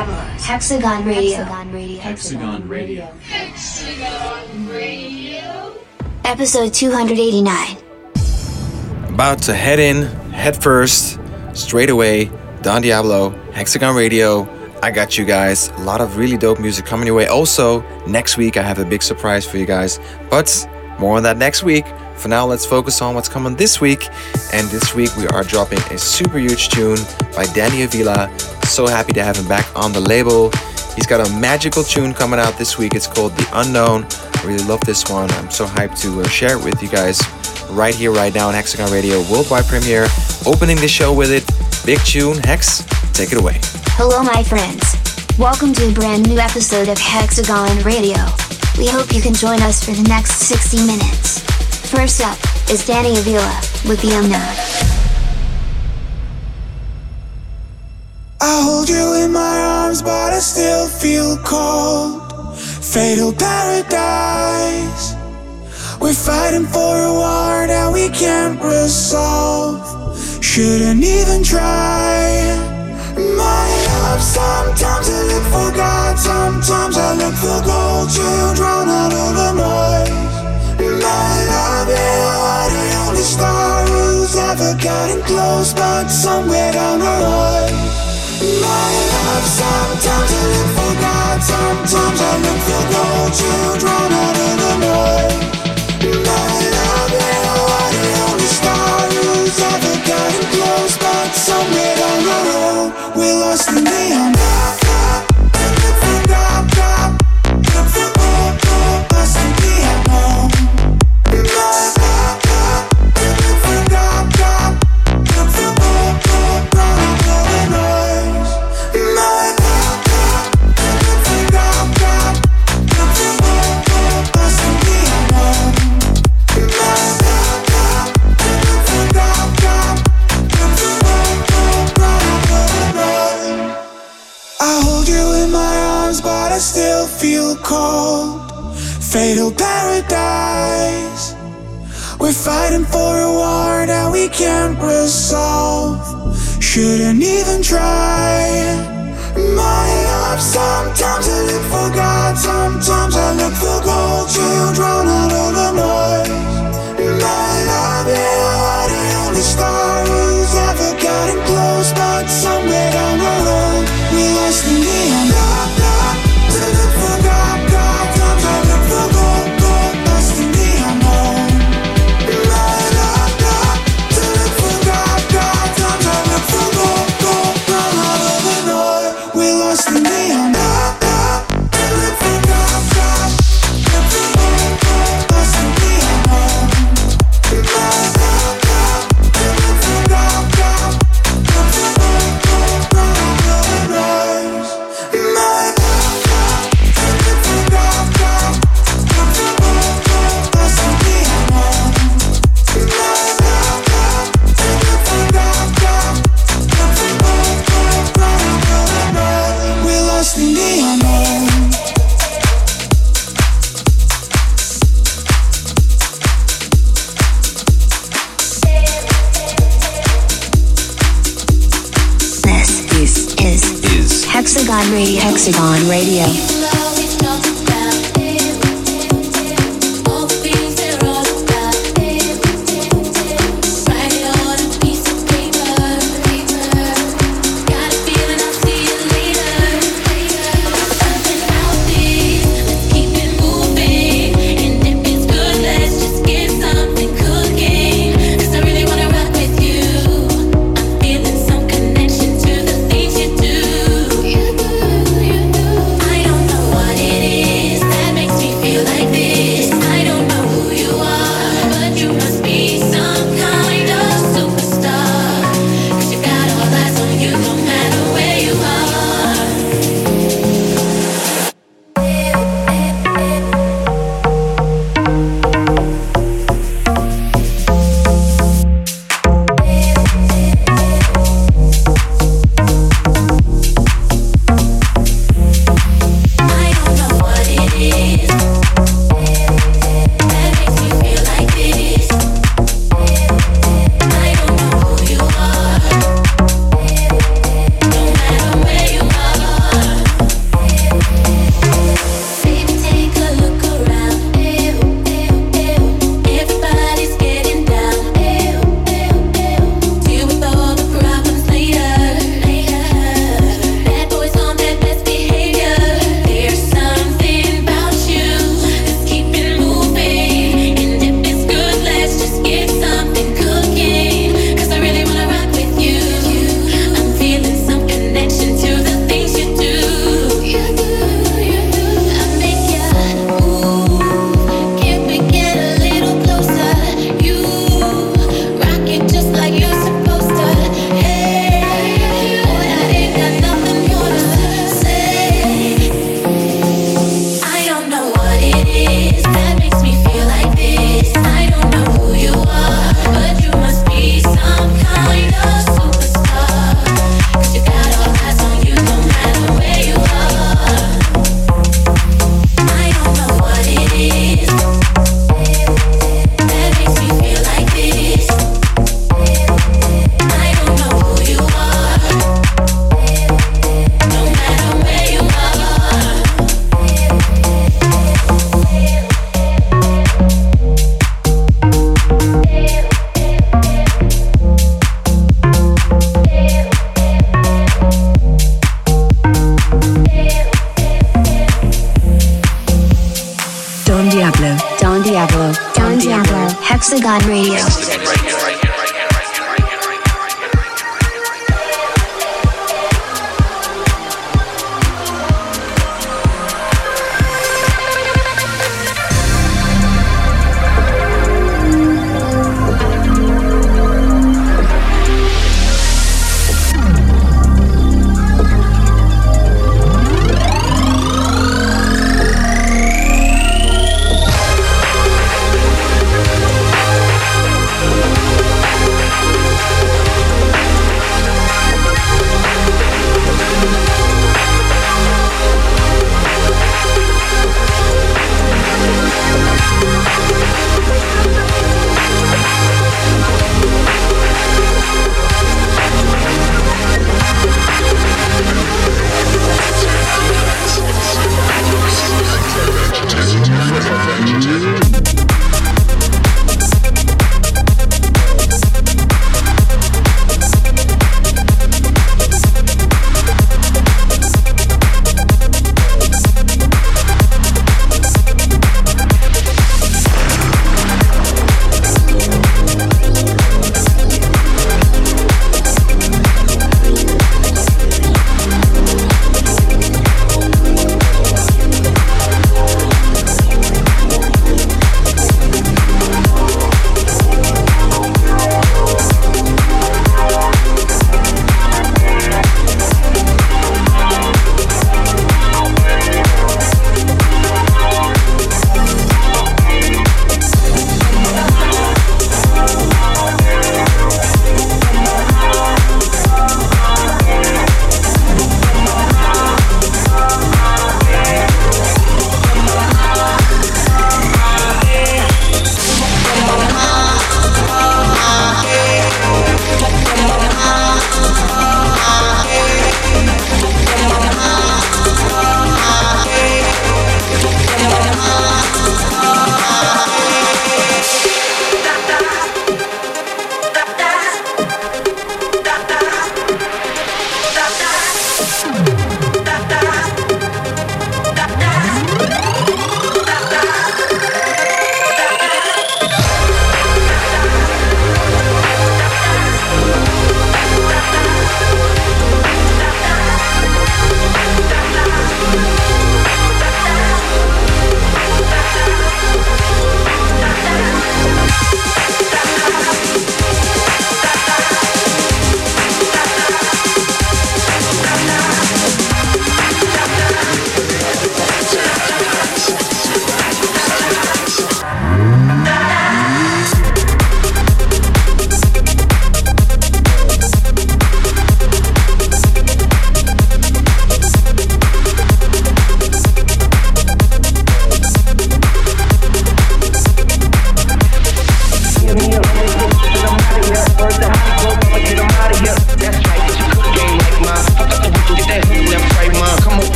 Don Diablo's Hexagon Radio. Hexagon Radio. Episode 289. About to head in, head first, straight away. Don Diablo, Hexagon Radio. I got you guys. A lot of really dope music coming your way. Also, next week I have a big surprise for you guys. But more on that next week. For now, let's focus on what's coming this week. And this week we are dropping a super huge tune by Danny Avila. So happy to have him back on the label. He's got a magical tune coming out this week. It's called The Unknown. I really love this one. I'm so hyped to uh, share it with you guys right here, right now on Hexagon Radio Worldwide Premiere. Opening the show with it. Big tune. Hex, take it away. Hello, my friends. Welcome to a brand new episode of Hexagon Radio. We hope you can join us for the next 60 minutes. First up is Danny Avila with The Unknown. I hold you in my arms, but I still feel cold. Fatal paradise. We're fighting for a war that we can't resolve. Shouldn't even try. My love, sometimes I look for God, sometimes I look for gold drown out all the noise. Love, you are the only star who's ever gotten close, but somewhere down the road. My love, sometimes I look for God, sometimes I look for gold drown out the noise. My love, you are the only star who's ever gotten close, but somewhere down the road, we're lost in the unknown. Fighting for a war that we can't resolve. Shouldn't even try. My love, sometimes I look for God, sometimes I look for gold to drown out all the noise. My love, you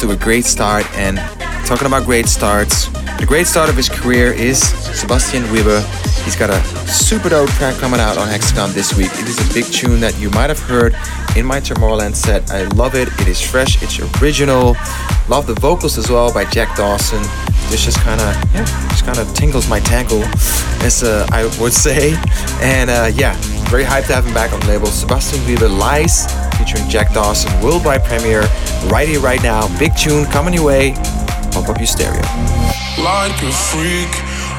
to a great start. And talking about great starts, the great start of his career is Sebastian Weber. He's got a super dope track coming out on Hexagon this week. It is a big tune that you might have heard in my Tomorrowland set. I love it. It is fresh. It's original. Love the vocals as well by Jack Dawson. This just kind of, yeah, just kind of tingles my tankle, as uh, I would say. And uh, yeah, very hyped to have him back on the label. Sebastian Weber Lies featuring Jack Dawson worldwide premiere right here, right now. Big tune coming your way. Pump up your stereo. Like a freak,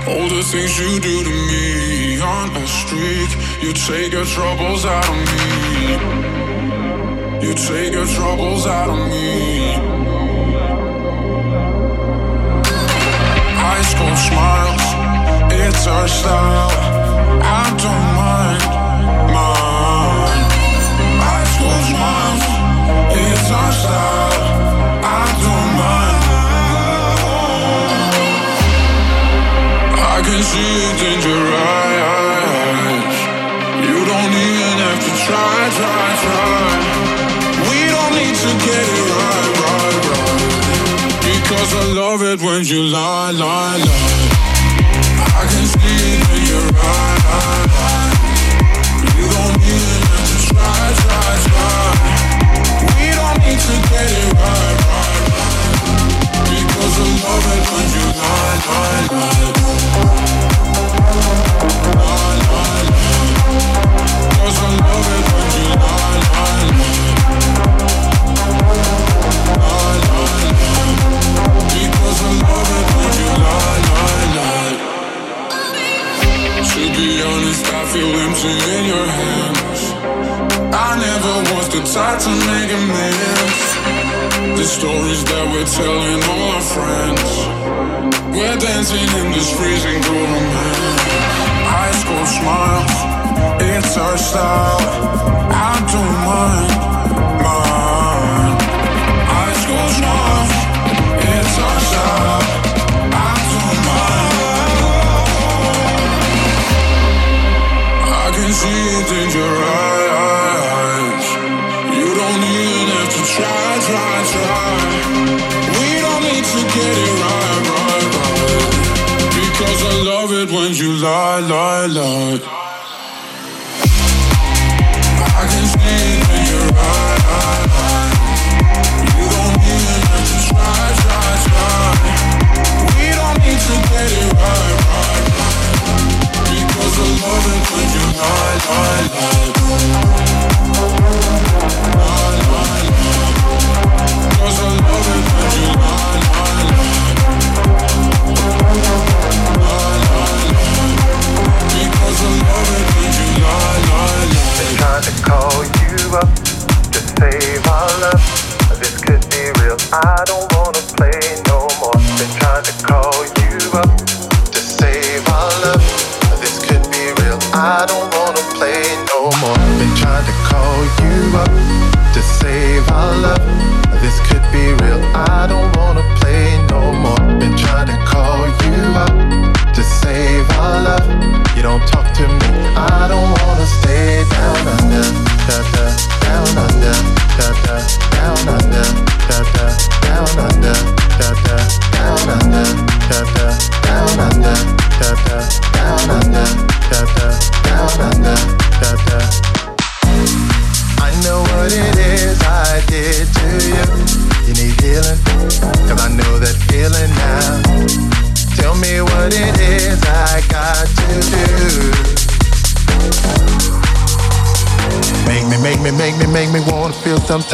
all the things you do to me on a streak. You take your troubles out of me. You take your troubles out of me. High school smiles, it's our style. I don't mind. It's our style. I don't mind. I can see it in your eyes. You don't even have to try, try, try. We don't need to get it right, right, right. Because I love it when you lie, lie, lie. Feel empty in your hands. I never was the type to make a mess. The stories that we're telling all our friends. We're dancing in this freezing cold. High school smiles, it's our style. I don't mind. It when you lie, lie, lie. I can it. You don't even have to try, try, try. We don't need to get it right, right, right. Because when you lie, lie. Lie, up to save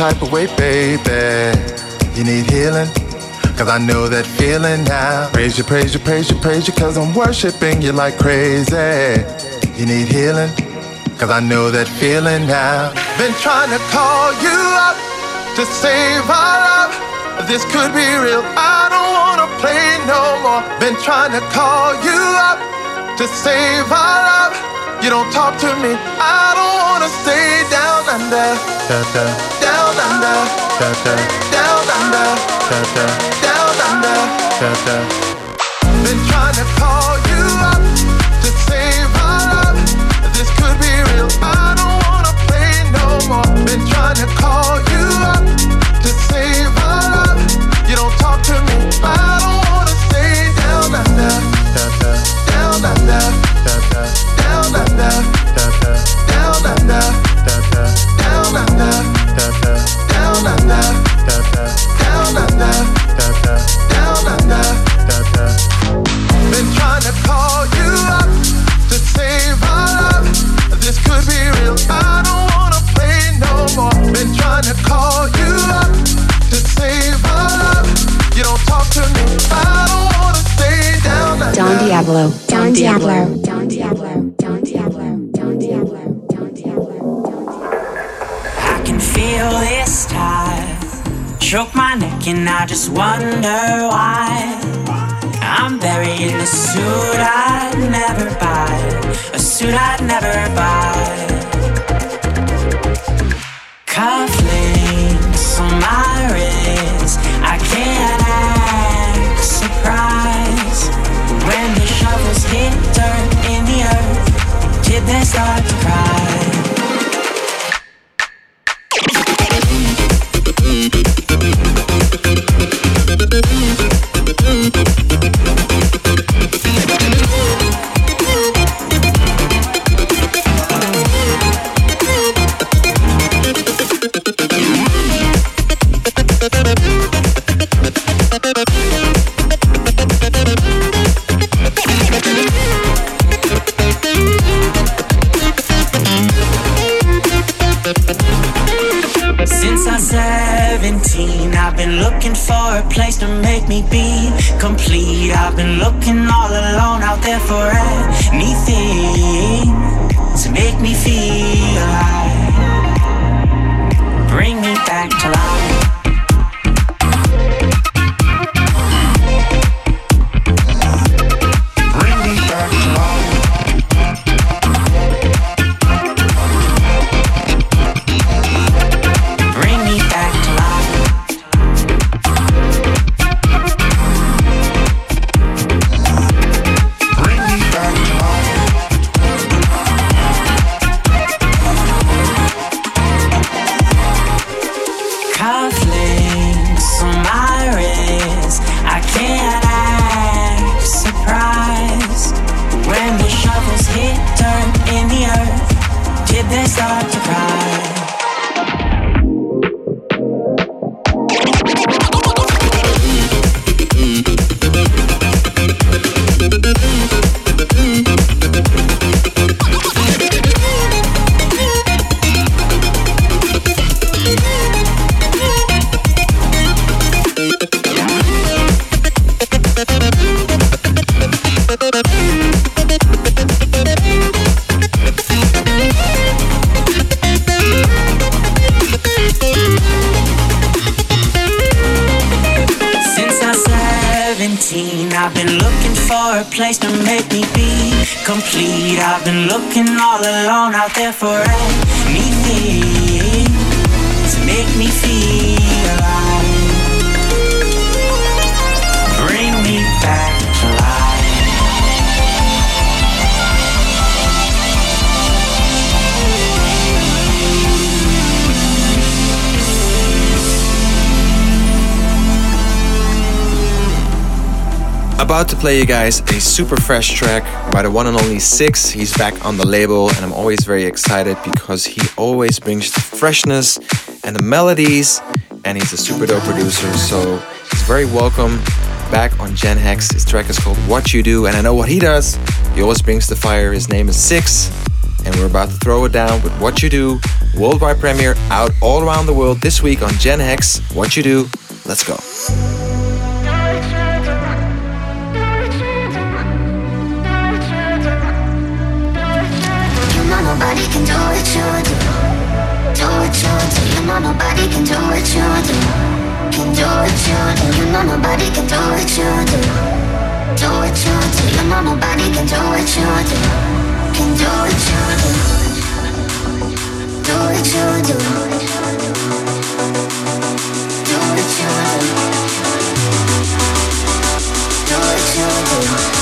type of way, baby. You need healing, cause I know that feeling now. Praise you, praise you, praise you, praise you, cause I'm worshiping you like crazy. You need healing, cause I know that feeling now. Been trying to call you up to save our love. This could be real. I don't wanna play no more. Been trying to call you up to save our love. You don't talk to me. I don't wanna stay down under. Down under. Down under. Down under. Been trying to call you up to save our love. This could be real. I don't wanna play no more. Been trying to call you up to save our love. You don't talk to me. I don't wanna stay down under. Diablo. Don Diablo. Don Diablo. Don Diablo. Don Diablo. Don Diablo. I can feel this tide choke my neck, and I just wonder why. I'm buried in a suit I'd never buy, a suit I'd never buy. Cufflinks on my me then start to cry. cufflinks on my wrist. I can't act surprised when the shovels hit dirt in the earth. Did they start to rise? all alone out there forever. About to play you guys a super fresh track by the one and only Six. He's back on the label, and I'm always very excited because he always brings the freshness and the melodies, and he's a super dope producer. So he's very welcome back on Gen Hex. His track is called What You Do, and I know what he does. He always brings the fire. His name is Six, and we're about to throw it down with What You Do, worldwide premiere out all around the world this week on Gen Hex. What You Do, let's go. Nobody can do what you do. Can do what you do. You know nobody can do what you do. Do what you do. You know nobody can do what you do. Can do what you do. Do what you do. Do what you do. Do what you do.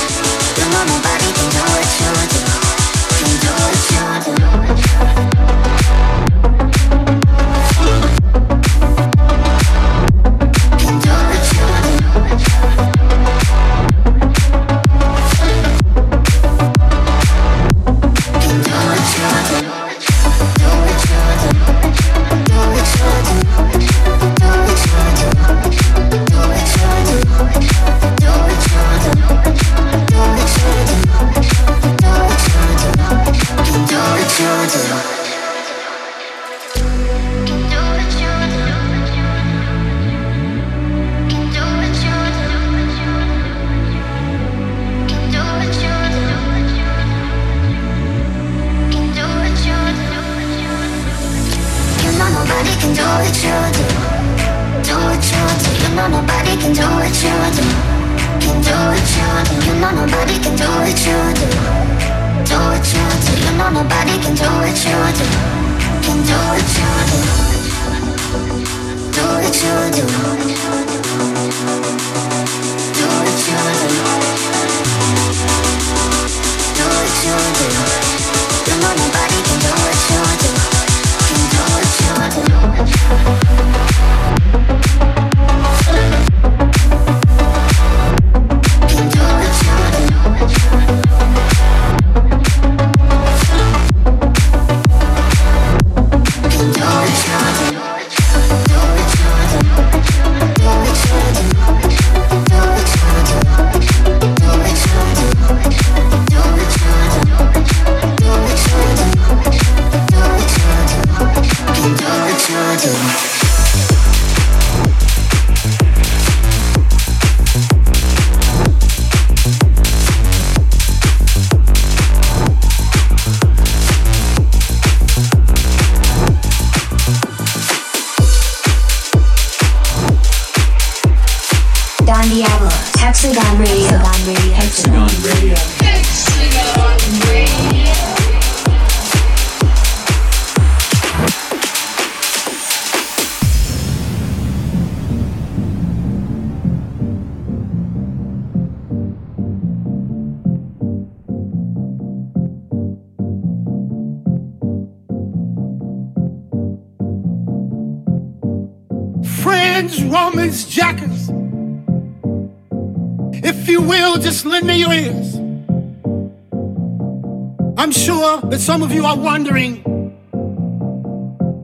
Some of you are wondering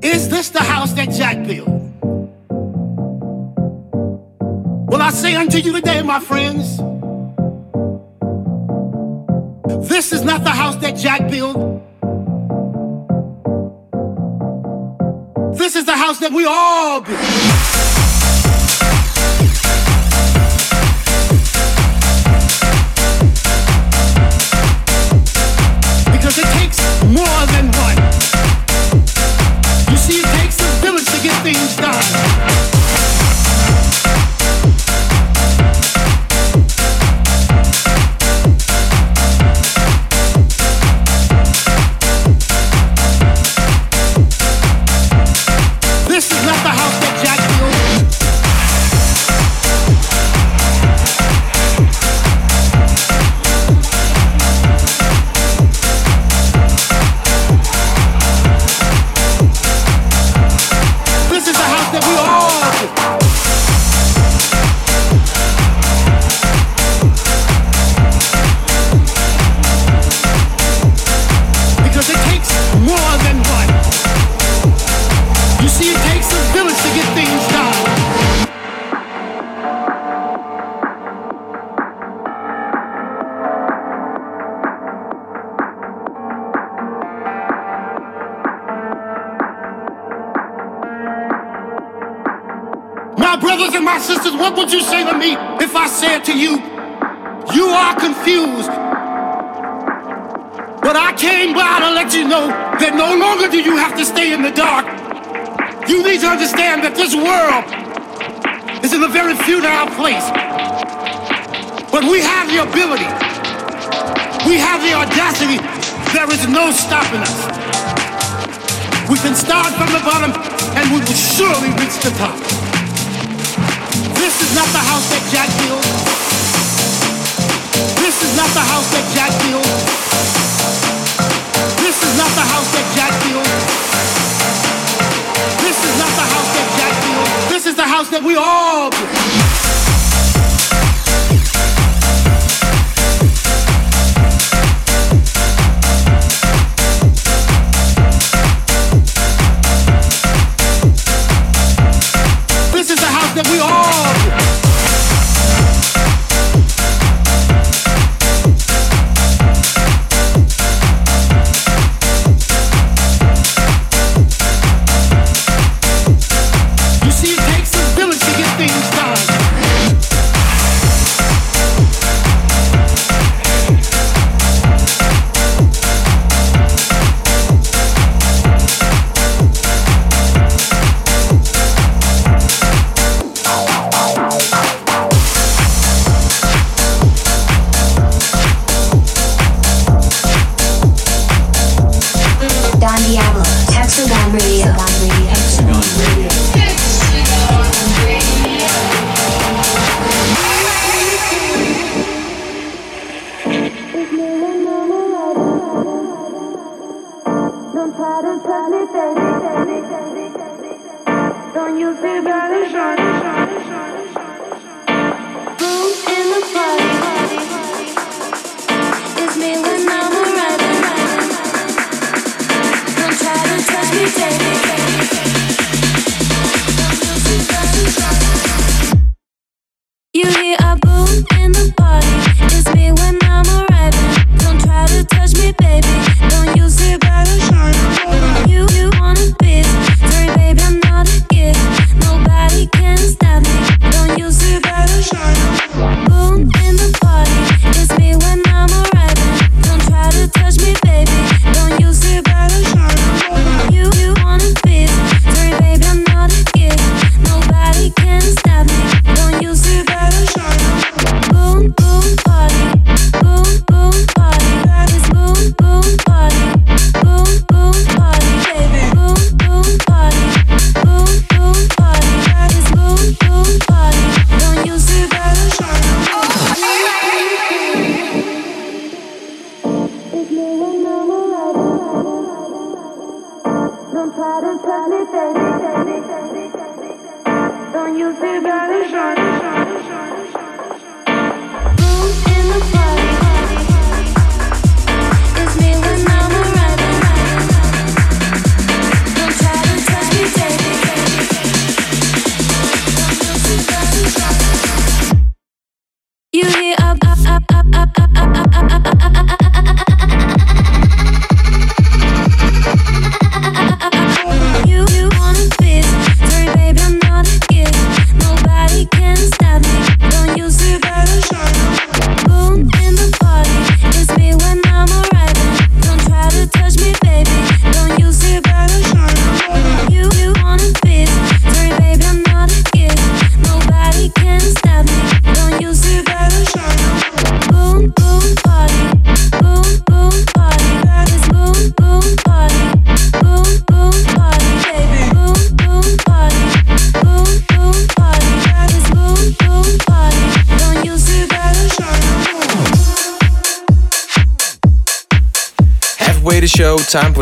is this the house that Jack built? Well, I say unto you today, my friends, this is not the house that Jack built. This is the house that we all built.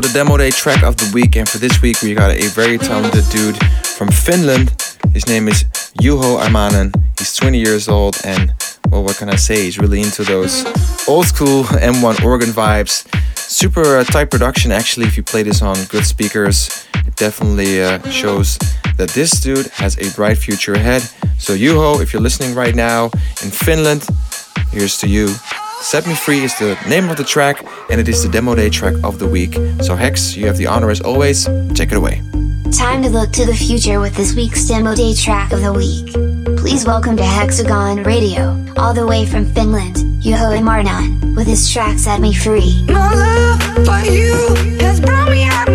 The demo day track of the week. And for this week, we got a very talented dude from Finland. His name is Juho Armanen. He's 20 years old, and well, what can I say? He's really into those old school M1 organ vibes. Super uh, tight production, actually, if you play this on good speakers. It definitely uh, shows that this dude has a bright future ahead. So, Juho, if you're listening right now in Finland, here's to you. Set Me Free is the name of the track, and it is the demo day track of the week. So, Hex, you have the honor as always. Take it away. Time to look to the future with this week's demo day track of the week. Please welcome to Hexagon Radio, all the way from Finland, Juho Imarnan, with his track Set Me Free. My love for you has brought me out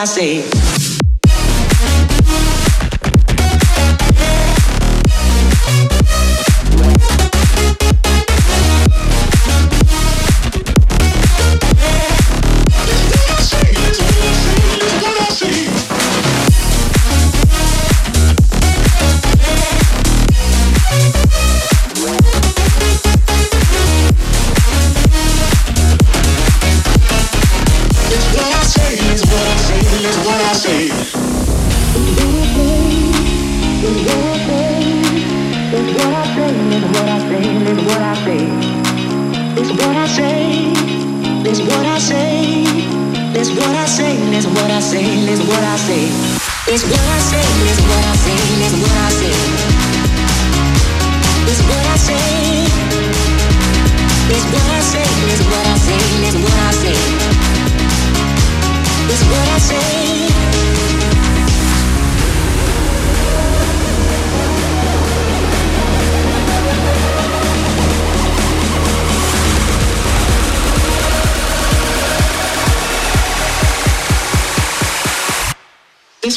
I say.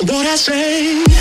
What I say.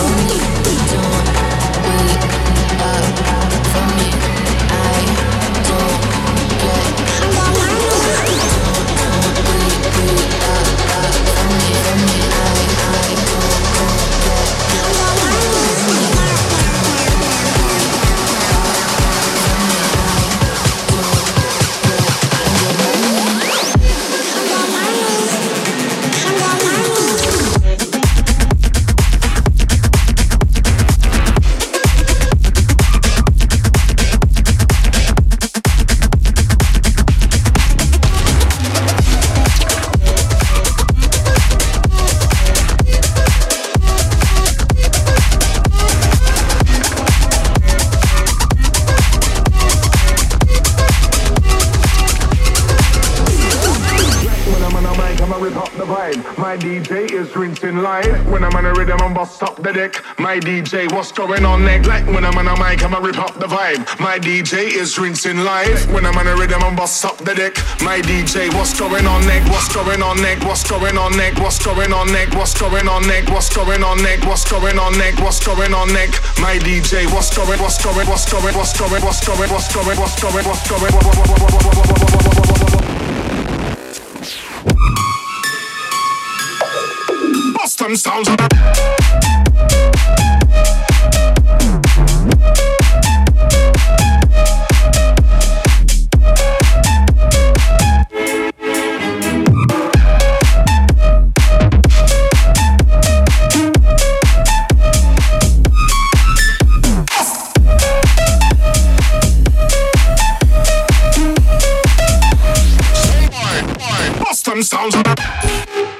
Oh. My DJ, what's going on neglect? When I'm on a mic, I'ma rip up the vibe. My DJ is rinsing live. When I'm on a rhythm, I'm bust up the deck. My DJ, what's going on neck? What's going on neck? What's going on neck? What's going on neck? What's going on neck? What's going on neck? What's going on neck? What's going on neck? My DJ, what's going? What's going? What's going? What's going? What's going? What's going? What's going? What's going? What's going? What's going? What's going? What's going? What's going? What's Bust them sounds. Some sounds.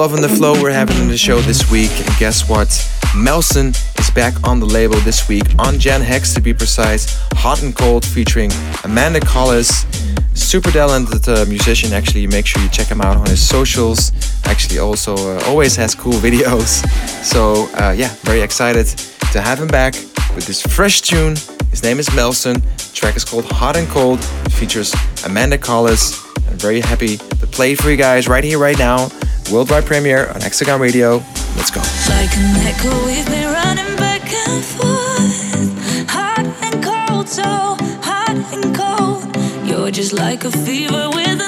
Loving the flow we're having in the show this week. And guess what? Melson is back on the label this week on Gen Hex to be precise. Hot and Cold featuring Amanda Collis. Super talented uh, musician, actually. Make sure you check him out on his socials. Actually, also uh, always has cool videos. So, uh, yeah, very excited to have him back with this fresh tune. His name is Melson. The track is called Hot and Cold. It features Amanda Collis. I'm very happy to play for you guys right here, right now. Worldwide premiere on Hexagon Radio. Let's go. Like an echo, we've been running back and forth. Hot and cold, so hot and cold. You're just like a fever with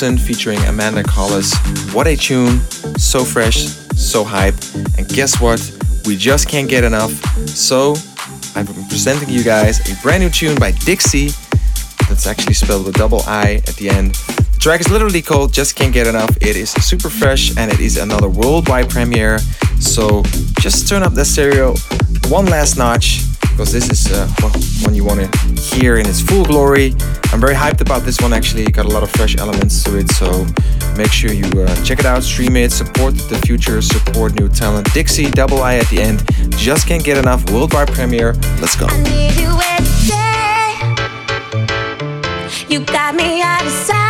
by Melson featuring Amanda Collis. What a tune, so fresh, so hype. And guess what? We just can't get enough. So I'm presenting you guys a brand new tune by Dixie. That's actually spelled with a double I at the end. The track is literally called Just Can't Get Enough. It is super fresh and it is another worldwide premiere. So just turn up the stereo one last notch because this is uh, one you want to hear in its full glory. I'm very hyped about this one actually. Got a lot of fresh elements to it, so make sure you uh, check it out, stream it, support the future, support new talent. Dixie, double I at the end. Just can't get enough. Worldwide premiere. Let's go. You got me out of sight.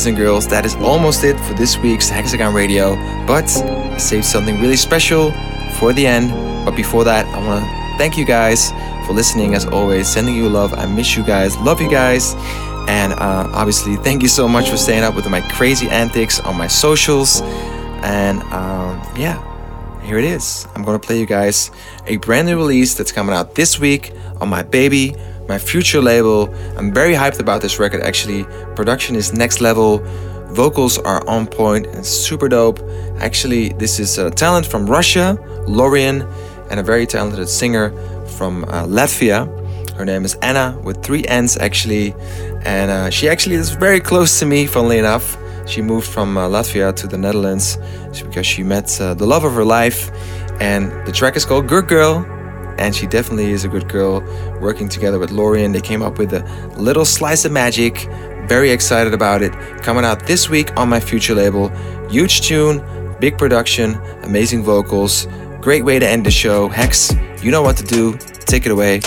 Boys and girls, that is almost it for this week's Hexagon Radio. But I saved something really special for the end. But before that, I want to thank you guys for listening as always, sending you love. I miss you guys, love you guys. And uh, obviously, thank you so much for staying up with my crazy antics on my socials. And um, yeah, here it is. I'm gonna play you guys a brand new release that's coming out this week on my baby my future label. I'm very hyped about this record actually. Production is next level, vocals are on point and super dope. Actually, this is a talent from Russia, Lorian, and a very talented singer from uh, Latvia. Her name is Anna with three N's actually, and uh, she actually is very close to me, funnily enough. She moved from uh, Latvia to the Netherlands because she met uh, the love of her life, and the track is called Good Girl and she definitely is a good girl. Working together with Lorian, they came up with a little slice of magic. Very excited about it. Coming out this week on my future label. Huge tune, big production, amazing vocals. Great way to end the show. Hex, you know what to do. Take it away.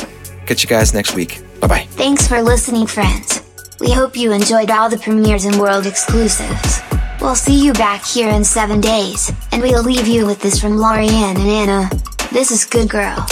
Catch you guys next week. Bye bye. Thanks for listening, friends. We hope you enjoyed all the premieres and world exclusives. We'll see you back here in 7 days, and we'll leave you with this from Lorian and Anna. This is Good Girl.